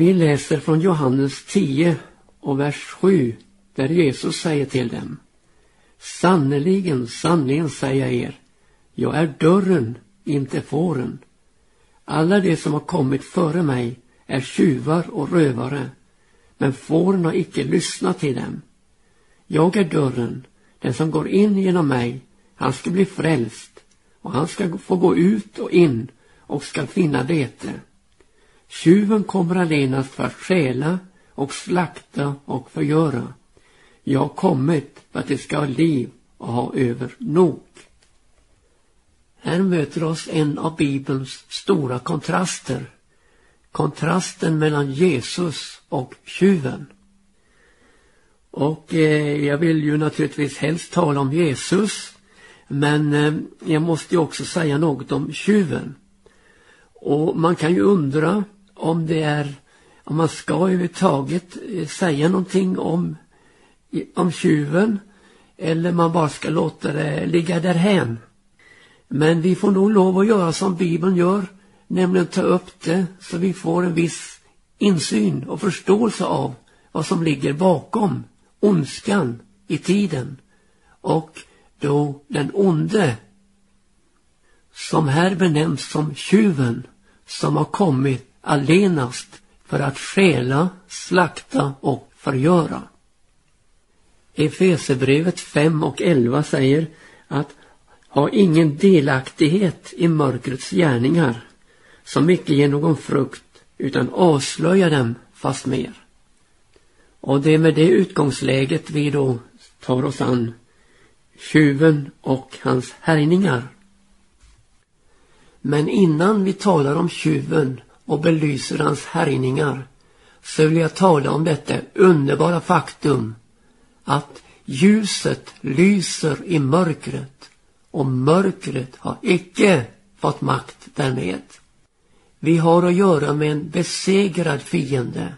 Vi läser från Johannes 10 och vers 7 där Jesus säger till dem Sannerligen, sannerligen säger jag er, jag är dörren, inte fåren. Alla de som har kommit före mig är tjuvar och rövare, men fåren har icke lyssnat till dem. Jag är dörren, den som går in genom mig, han ska bli frälst, och han ska få gå ut och in och ska finna bete. Tjuven kommer allenast för att stjäla och slakta och förgöra. Jag har kommit för att det ska ha liv och ha över nog. Här möter oss en av Bibelns stora kontraster. Kontrasten mellan Jesus och tjuven. Och eh, jag vill ju naturligtvis helst tala om Jesus. Men eh, jag måste ju också säga något om tjuven. Och man kan ju undra om det är, om man ska överhuvudtaget eh, säga någonting om, om tjuven eller man bara ska låta det ligga därhän. Men vi får nog lov att göra som Bibeln gör, nämligen ta upp det så vi får en viss insyn och förståelse av vad som ligger bakom ondskan i tiden och då den onde som här benämns som tjuven som har kommit allenast för att stjäla, slakta och förgöra. Efesebrevet 5 och 11 säger att ha ingen delaktighet i mörkrets gärningar som icke ger någon frukt utan avslöja dem fast mer. Och det är med det utgångsläget vi då tar oss an tjuven och hans härjningar. Men innan vi talar om tjuven och belyser hans härjningar så vill jag tala om detta underbara faktum att ljuset lyser i mörkret och mörkret har icke fått makt därmed. Vi har att göra med en besegrad fiende.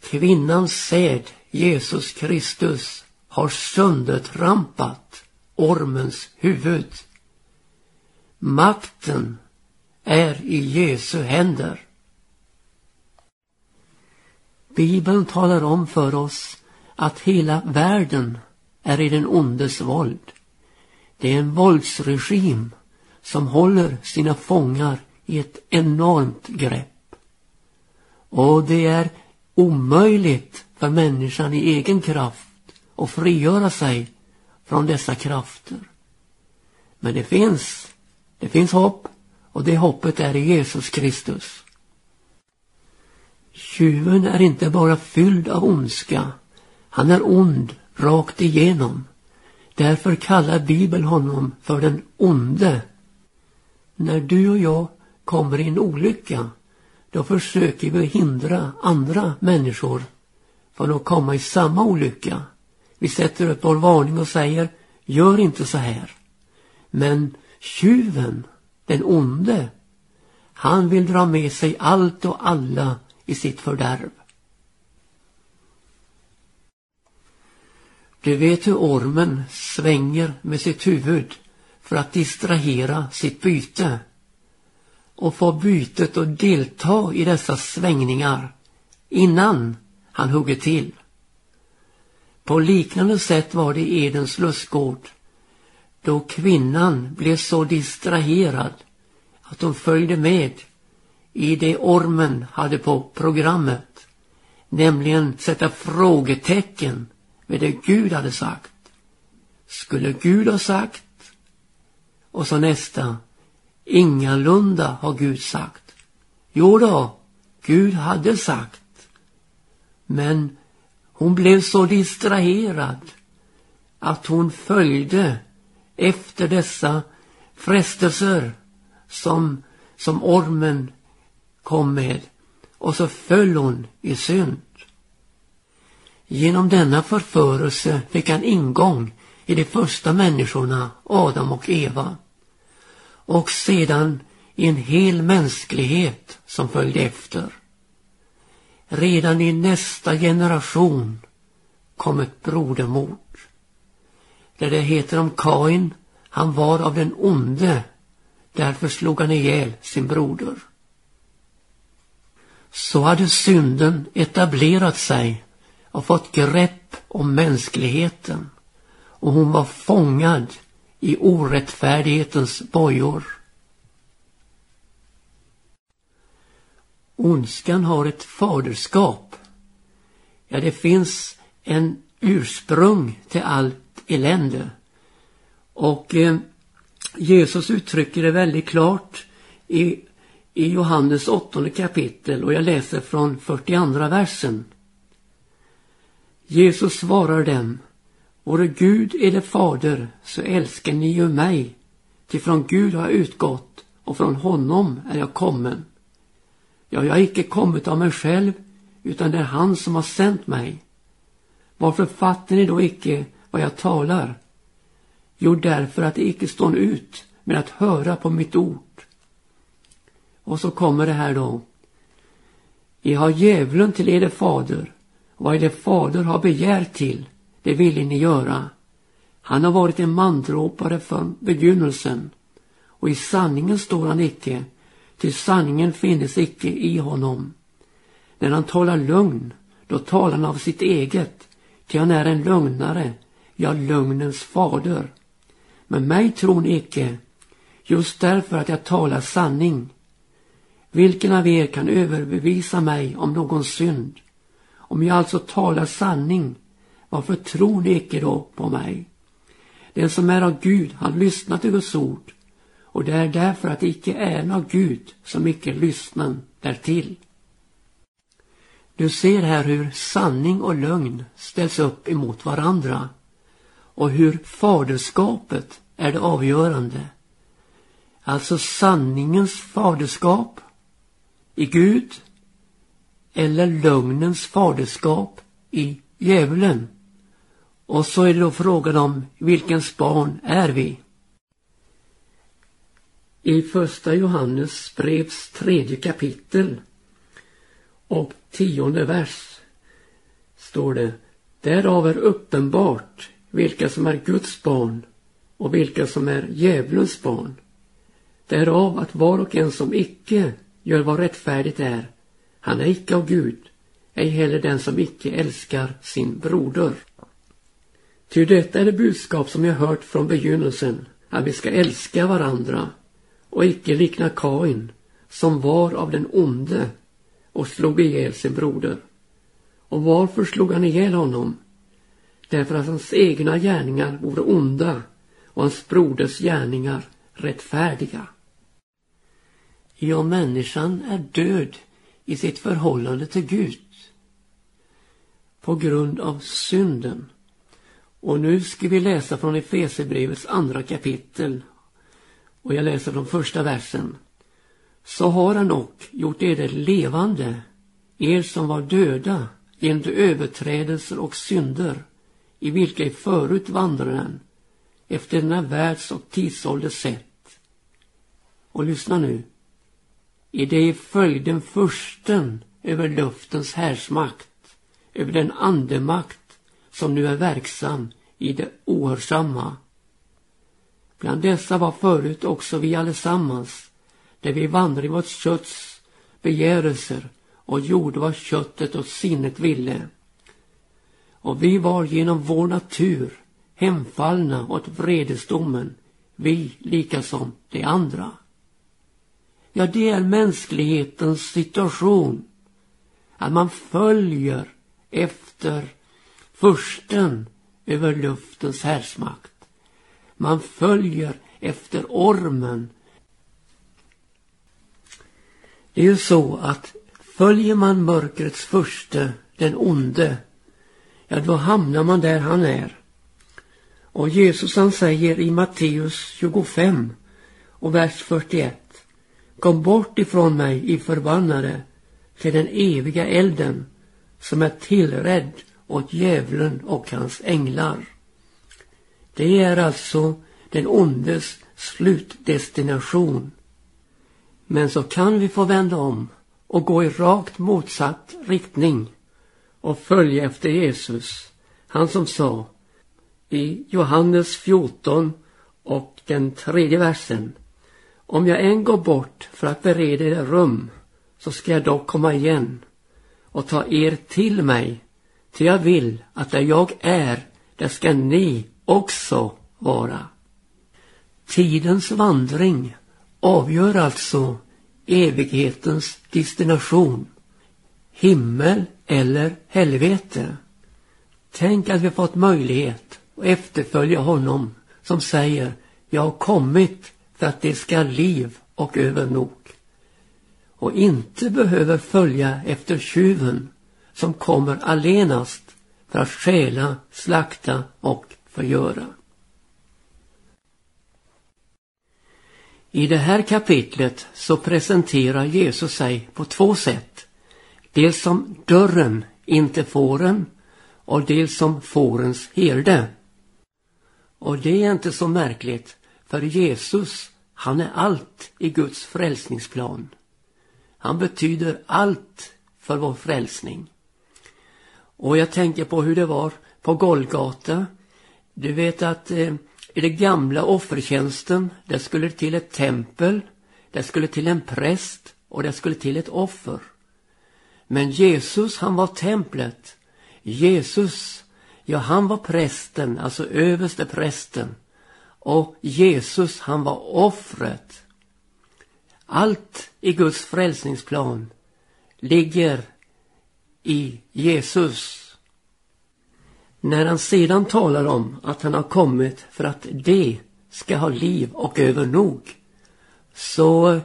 Kvinnans säd, Jesus Kristus, har söndertrampat ormens huvud. Makten är i Jesu händer. Bibeln talar om för oss att hela världen är i den ondes våld. Det är en våldsregim som håller sina fångar i ett enormt grepp. Och det är omöjligt för människan i egen kraft att frigöra sig från dessa krafter. Men det finns, det finns hopp och det hoppet är i Jesus Kristus. Tjuven är inte bara fylld av ondska han är ond rakt igenom. Därför kallar Bibeln honom för den onde. När du och jag kommer i en olycka då försöker vi hindra andra människor från att komma i samma olycka. Vi sätter upp vår varning och säger gör inte så här. Men tjuven, den onde, han vill dra med sig allt och alla i sitt fördärv. Du vet hur ormen svänger med sitt huvud för att distrahera sitt byte och få bytet att delta i dessa svängningar innan han hugger till. På liknande sätt var det i Edens lustgård då kvinnan blev så distraherad att hon följde med i det ormen hade på programmet, nämligen sätta frågetecken med det Gud hade sagt. Skulle Gud ha sagt? Och så nästa. Ingalunda har Gud sagt. Jo då, Gud hade sagt. Men hon blev så distraherad att hon följde efter dessa frestelser som, som ormen kom med och så föll hon i synd. Genom denna förförelse fick han ingång i de första människorna, Adam och Eva. Och sedan i en hel mänsklighet som följde efter. Redan i nästa generation kom ett brodermord. Där det heter om Kain, han var av den onde, därför slog han ihjäl sin broder. så hade synden etablerat sig och fått grepp om mänskligheten och hon var fångad i orättfärdighetens bojor. Ondskan har ett faderskap. Ja, det finns en ursprung till allt elände. Och eh, Jesus uttrycker det väldigt klart i, i Johannes åttonde kapitel och jag läser från 42 versen. Jesus svarar dem Vore Gud är det fader så älskar ni ju mig till från Gud har jag utgått och från honom är jag kommen. Ja, jag har icke kommit av mig själv utan det är han som har sänt mig. Varför fattar ni då icke vad jag talar? Jo, därför att det icke står ut med att höra på mitt ord. Och så kommer det här då. I har djävulen till eder fader vad eder fader har begär till, det ville ni göra. Han har varit en mandråpare från begynnelsen och i sanningen står han icke, till sanningen finnes icke i honom. När han talar lögn, då talar han av sitt eget, till han är en lögnare, ja lögnens fader. Men mig tror ni icke, just därför att jag talar sanning. Vilken av er kan överbevisa mig om någon synd? Om jag alltså talar sanning, varför tror ni icke då på mig? Den som är av Gud, han lyssnar till Guds ord. Och det är därför att det icke är av Gud som icke lyssnar därtill. Du ser här hur sanning och lögn ställs upp emot varandra och hur faderskapet är det avgörande. Alltså sanningens faderskap i Gud eller lögnens faderskap i djävulen. Och så är det då frågan om vilkens barn är vi? I första Johannes brevs tredje kapitel och tionde vers står det Därav är uppenbart vilka som är Guds barn och vilka som är djävulens barn. Därav att var och en som icke gör vad rättfärdigt är, han är icke av Gud, ej heller den som icke älskar sin broder. Ty detta är det budskap som jag hört från begynnelsen, att vi ska älska varandra och icke likna Kain, som var av den onde och slog ihjäl sin broder. Och varför slog han ihjäl honom? Därför att hans egna gärningar vore onda och hans broders gärningar rättfärdiga. Ja, människan är död i sitt förhållande till Gud på grund av synden. Och nu ska vi läsa från Efesierbrevets andra kapitel och jag läser från första versen. Så har han och gjort er levande, er som var döda genom överträdelser och synder i vilka i förut vandrade efter denna världs och tidsålders sätt. Och lyssna nu. I det följden försten över luftens härsmakt, över den andemakt som nu är verksam i det ohörsamma. Bland dessa var förut också vi allesammans, där vi vandrade i vårt kötts begärelser och gjorde vad köttet och sinnet ville. Och vi var genom vår natur hemfallna åt vredesdomen, vi lika som de andra. Ja, det är mänsklighetens situation. Att man följer efter försten över luftens härsmakt. Man följer efter ormen. Det är ju så att följer man mörkrets förste, den onde, ja då hamnar man där han är. Och Jesus han säger i Matteus 25 och vers 41. Kom bort ifrån mig i förbannade till den eviga elden som är tillrädd åt djävulen och hans änglar. Det är alltså den ondes slutdestination. Men så kan vi få vända om och gå i rakt motsatt riktning och följa efter Jesus. Han som sa i Johannes 14 och den tredje versen. Om jag än går bort för att bereda er rum, så ska jag dock komma igen och ta er till mig, ty jag vill att där jag är, där ska ni också vara. Tidens vandring avgör alltså evighetens destination. Himmel eller helvete. Tänk att vi fått möjlighet att efterfölja honom som säger jag har kommit för att det ska liv och övernog. Och inte behöver följa efter tjuven som kommer allenast för att stjäla, slakta och förgöra. I det här kapitlet så presenterar Jesus sig på två sätt. Dels som dörren inte fåren och dels som fårens herde. Och det är inte så märkligt, för Jesus, han är allt i Guds frälsningsplan. Han betyder allt för vår frälsning. Och jag tänker på hur det var på Golgata. Du vet att eh, i den gamla offertjänsten, där skulle det till ett tempel, där skulle till en präst och där skulle till ett offer. Men Jesus, han var templet. Jesus, ja han var prästen, alltså överste prästen. Och Jesus, han var offret. Allt i Guds frälsningsplan ligger i Jesus. När han sedan talar om att han har kommit för att de ska ha liv och övernog. så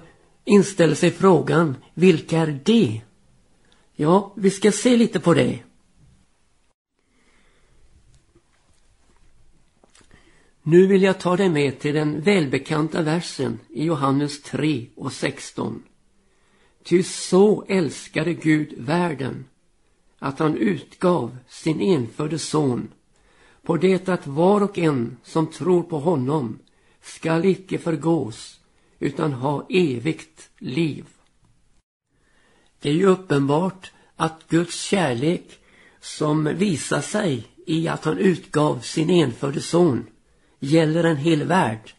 inställer sig frågan, vilka är de? Ja, vi ska se lite på det. Nu vill jag ta dig med till den välbekanta versen i Johannes 3 och 16. Ty så älskade Gud världen att han utgav sin enfödde son på det att var och en som tror på honom skall icke förgås utan ha evigt liv. Det är ju uppenbart att Guds kärlek som visar sig i att han utgav sin enfödde son gäller en hel värld.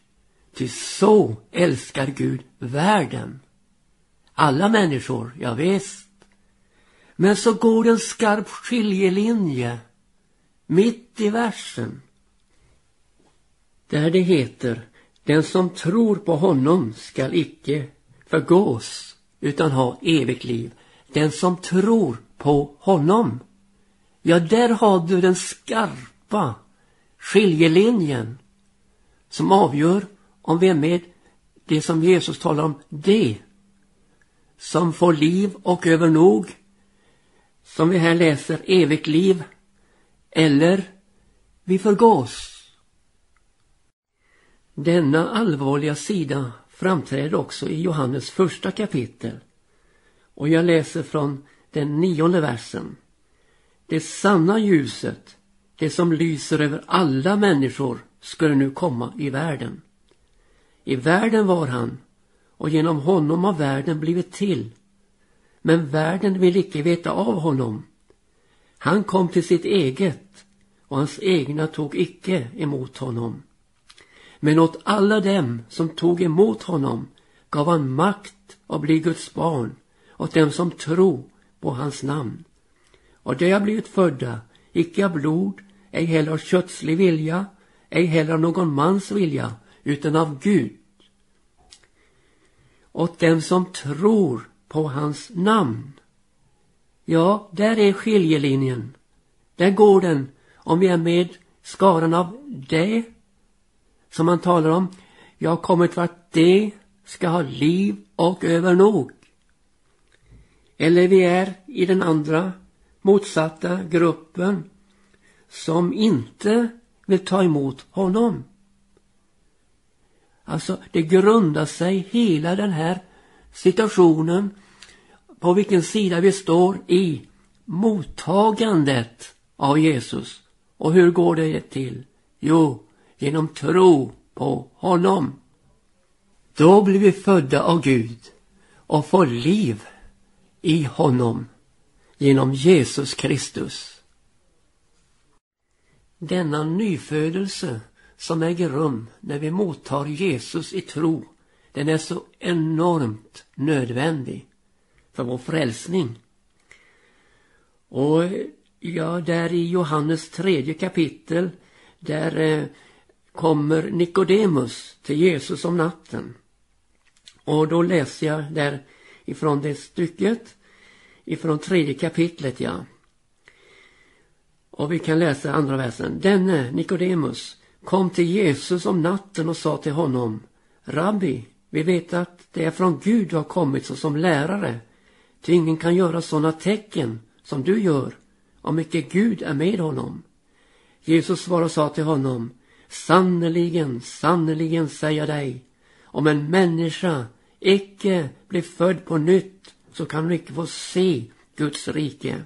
Ty så älskar Gud världen. Alla människor, ja visst. Men så går det en skarp skiljelinje mitt i versen. Där det heter den som tror på honom skall icke förgås utan ha evigt liv. Den som tror på honom. Ja, där har du den skarpa skiljelinjen som avgör om vi är med det som Jesus talar om, det som får liv och övernog som vi här läser, evigt liv eller vi förgås. Denna allvarliga sida framträder också i Johannes första kapitel och jag läser från den nionde versen. Det sanna ljuset, det som lyser över alla människor, skulle nu komma i världen. I världen var han och genom honom har världen blivit till men världen vill icke veta av honom. Han kom till sitt eget och hans egna tog icke emot honom. Men åt alla dem som tog emot honom gav han makt att bli Guds barn, åt dem som tror på hans namn. Och de har blivit födda, icke av blod, ej heller av kötslig vilja, ej heller av någon mans vilja, utan av Gud. Åt dem som tror på hans namn. Ja, där är skiljelinjen. Där går den om vi är med skaran av det som han talar om. Jag har kommit för att det ska ha liv och övernog. Eller vi är i den andra motsatta gruppen som inte vill ta emot honom. Alltså det grundar sig hela den här situationen på vilken sida vi står i mottagandet av Jesus. Och hur går det till? Jo, genom tro på honom. Då blir vi födda av Gud och får liv i honom genom Jesus Kristus. Denna nyfödelse som äger rum när vi mottar Jesus i tro, den är så enormt nödvändig. för vår frälsning. Och ja, där i Johannes tredje kapitel, där eh, kommer Nikodemus till Jesus om natten. Och då läser jag där ifrån det stycket, ifrån tredje kapitlet, ja. Och vi kan läsa andra versen. Denne, Nikodemus, kom till Jesus om natten och sa till honom, Rabbi, vi vet att det är från Gud du har kommit såsom lärare, ty ingen kan göra sådana tecken som du gör om icke Gud är med honom. Jesus svarade och sa till honom, sannerligen, sannerligen säger jag dig, om en människa icke blir född på nytt så kan hon icke få se Guds rike.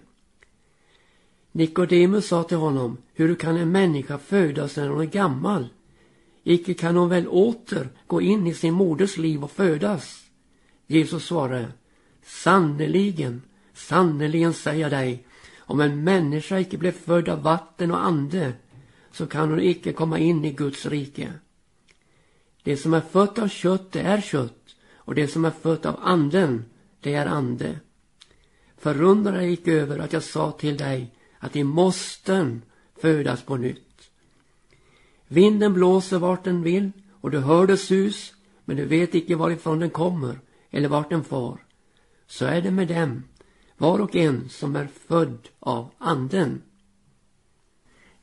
Nikodemus sa till honom, hur kan en människa födas när hon är gammal? Icke kan hon väl åter gå in i sin moders liv och födas? Jesus svarade, sannerligen, sannerligen säger jag dig, om en människa icke blir född av vatten och ande, så kan hon icke komma in i Guds rike. Det som är fött av kött, det är kött, och det som är fött av anden, det är ande. Förundra dig icke över att jag sa till dig att de måsten födas på nytt. Vinden blåser vart den vill och du hör dess sus, men du vet icke varifrån den kommer eller vart den far. Så är det med dem, var och en som är född av anden.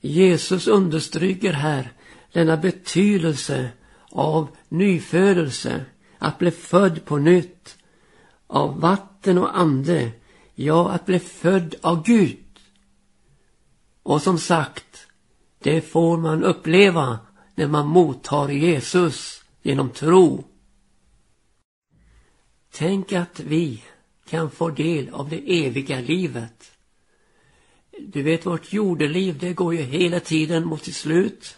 Jesus understryker här denna betydelse av nyfödelse, att bli född på nytt, av vatten och ande, ja, att bli född av Gud. Och som sagt, det får man uppleva när man mottar Jesus genom tro. Tänk att vi kan få del av det eviga livet. Du vet, vårt jordeliv, det går ju hela tiden mot sitt slut.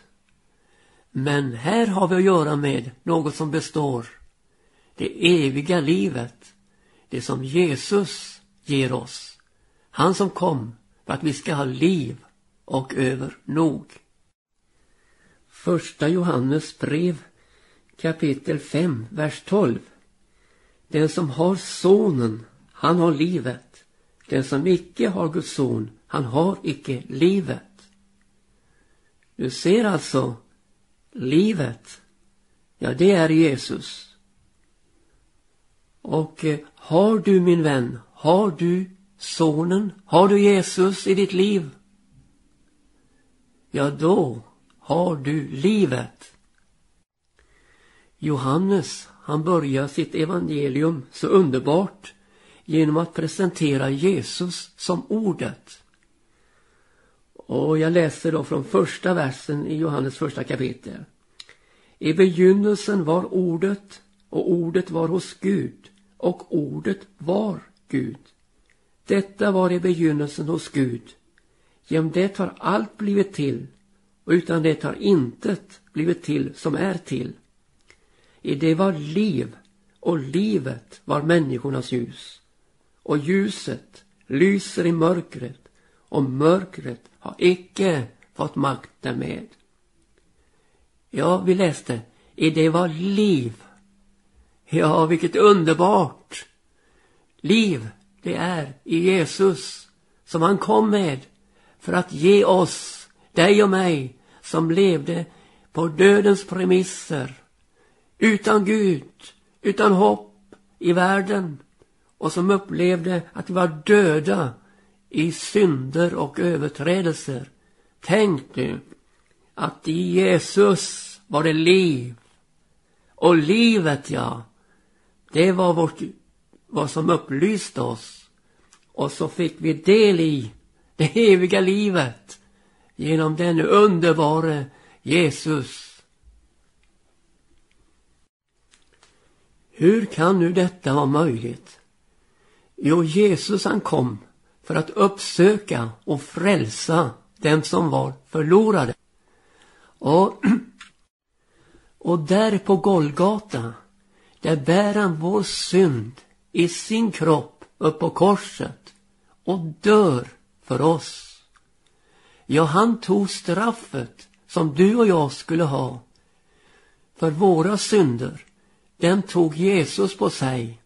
Men här har vi att göra med något som består. Det eviga livet. Det som Jesus ger oss. Han som kom för att vi ska ha liv och över nog. Första Johannes brev kapitel 5, vers 12. Den som har sonen, han har livet. Den som icke har Guds son, han har icke livet. Du ser alltså, livet, ja det är Jesus. Och eh, har du min vän, har du sonen, har du Jesus i ditt liv? ja då har du livet. Johannes, han börjar sitt evangelium så underbart genom att presentera Jesus som ordet. Och jag läser då från första versen i Johannes första kapitel. I begynnelsen var ordet och ordet var hos Gud och ordet var Gud. Detta var i begynnelsen hos Gud. Genom det har allt blivit till och utan det har intet blivit till som är till. I det var liv och livet var människornas ljus. Och ljuset lyser i mörkret och mörkret har icke fått makt därmed. Ja, vi läste, i det var liv. Ja, vilket underbart! Liv, det är i Jesus som han kom med för att ge oss, dig och mig, som levde på dödens premisser, utan Gud, utan hopp i världen och som upplevde att vi var döda i synder och överträdelser. Tänk nu att i Jesus var det liv. Och livet, ja, det var vårt, vad som upplyste oss. Och så fick vi del i det eviga livet genom den underbara Jesus. Hur kan nu detta vara möjligt? Jo, Jesus han kom för att uppsöka och frälsa dem som var förlorade. Och, och där på Golgata, där bär han vår synd i sin kropp upp på korset och dör för oss. Ja, han tog straffet som du och jag skulle ha för våra synder. Den tog Jesus på sig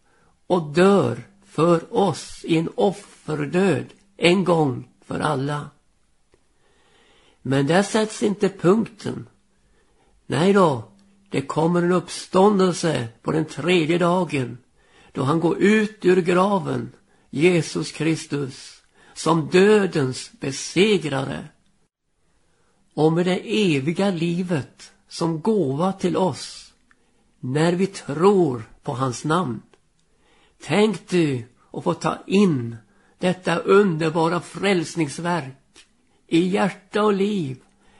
och dör för oss i en offerdöd en gång för alla. Men där sätts inte punkten. Nej då, det kommer en uppståndelse på den tredje dagen då han går ut ur graven, Jesus Kristus, som dödens besegrare. Och med det eviga livet som gåva till oss när vi tror på hans namn. Tänk du att få ta in detta underbara frälsningsverk i hjärta och liv,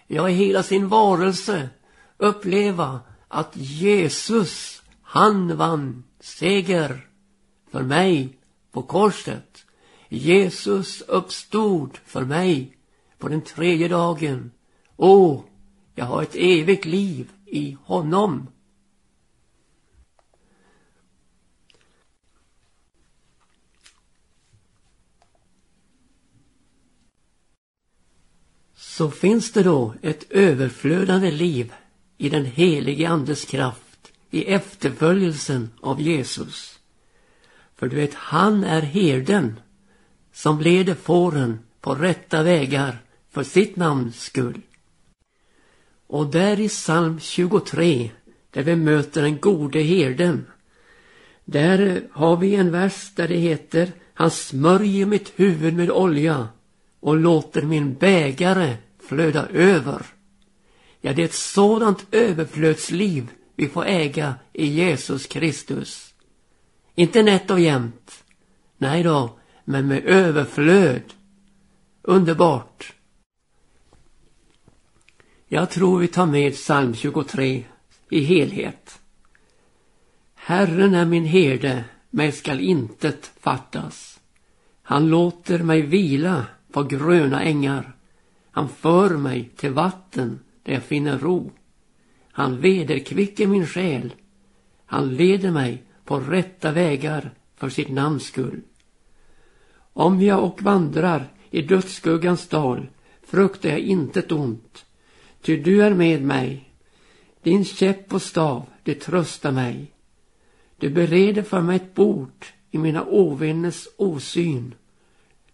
ja i hela sin varelse uppleva att Jesus, han vann seger för mig på korset. Jesus uppstod för mig på den tredje dagen. Åh, jag har ett evigt liv i honom. Så finns det då ett överflödande liv i den helige Andes kraft i efterföljelsen av Jesus. För du vet, han är herden som leder fåren på rätta vägar för sitt namns skull. Och där i psalm 23, där vi möter den gode herden, där har vi en vers där det heter Han smörjer mitt huvud med olja och låter min bägare flöda över. Ja, det är ett sådant överflödsliv vi får äga i Jesus Kristus. Inte nätt och jämnt. Nej då, men med överflöd. Underbart. Jag tror vi tar med psalm 23 i helhet. Herren är min herde, mig skall intet fattas. Han låter mig vila på gröna ängar. Han för mig till vatten där jag finner ro. Han vederkvicker min själ. Han leder mig på rätta vägar för sitt namns skull. Om jag och vandrar i dödsskuggans dal fruktar jag intet ont, ty du är med mig. Din käpp och stav, det tröstar mig. Du bereder för mig ett bord i mina ovänners osyn.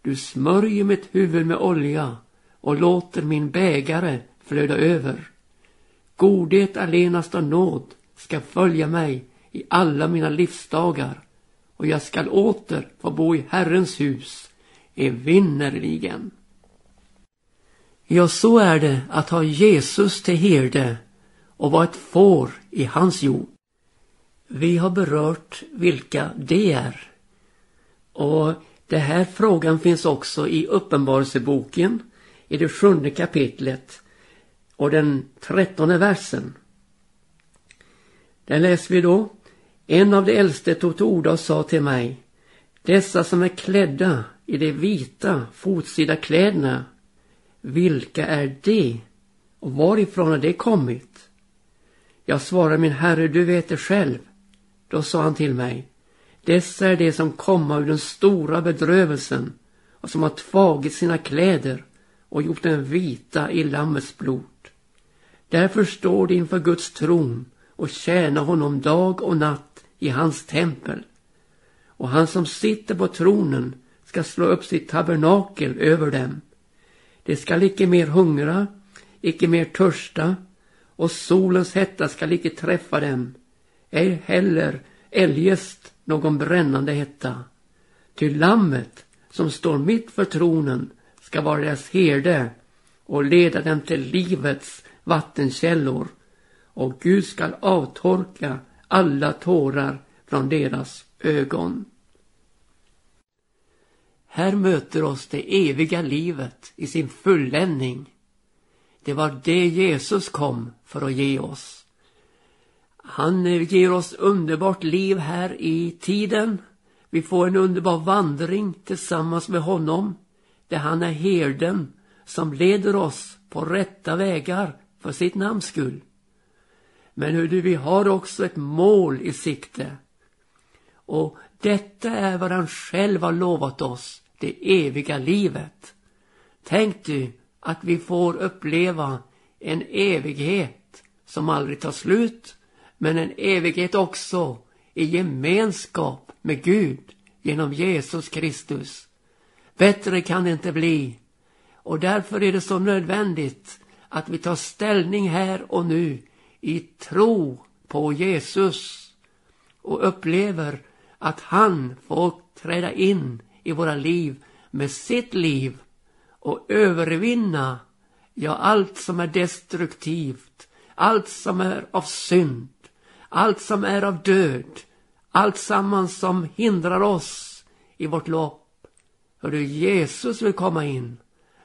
Du smörjer mitt huvud med olja och låter min bägare flöda över. Godhet allenast och nåd ska följa mig i alla mina livsdagar och jag skall åter få bo i Herrens hus evinnerligen. Ja, så är det att ha Jesus till herde och vara ett får i hans jord. Vi har berört vilka det är. Och den här frågan finns också i Uppenbarelseboken i det sjunde kapitlet och den trettonde versen. Där läser vi då. En av de äldste tog till orda och sa till mig. Dessa som är klädda i de vita fotsida kläderna. Vilka är de? Och varifrån har de kommit? Jag svarade min herre, du vet det själv. Då sa han till mig. Dessa är de som komma ur den stora bedrövelsen och som har tvagit sina kläder och gjort dem vita i Lammets blod. Därför står de inför Guds tron och tjänar honom dag och natt i hans tempel. Och han som sitter på tronen ska slå upp sitt tabernakel över dem. De skall icke mer hungra, icke mer törsta, och solens hetta skall icke träffa dem, ej heller eljest någon brännande hetta. Ty lammet som står mitt för tronen ska vara deras herde och leda dem till livets vattenkällor och Gud skall avtorka alla tårar från deras ögon. Här möter oss det eviga livet i sin fulländning. Det var det Jesus kom för att ge oss. Han eh, ger oss underbart liv här i tiden. Vi får en underbar vandring tillsammans med honom. Där han är herden som leder oss på rätta vägar för sitt namns skull. Men hur du, vi har också ett mål i sikte. Och detta är vad han själv har lovat oss, det eviga livet. Tänk du att vi får uppleva en evighet som aldrig tar slut, men en evighet också i gemenskap med Gud, genom Jesus Kristus. Bättre kan det inte bli. Och därför är det så nödvändigt att vi tar ställning här och nu i tro på Jesus och upplever att han får träda in i våra liv med sitt liv och övervinna, ja, allt som är destruktivt, allt som är av synd, allt som är av död, allt sammans som hindrar oss i vårt lopp. Hör du, Jesus vill komma in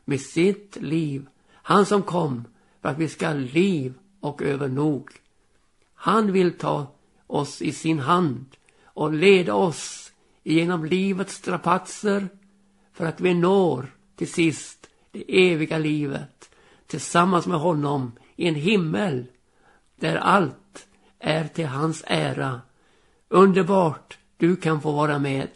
med sitt liv, han som kom för att vi ska ha liv och övernog. Han vill ta oss i sin hand och leda oss genom livets strapatser för att vi når till sist det eviga livet tillsammans med honom i en himmel där allt är till hans ära. Underbart du kan få vara med.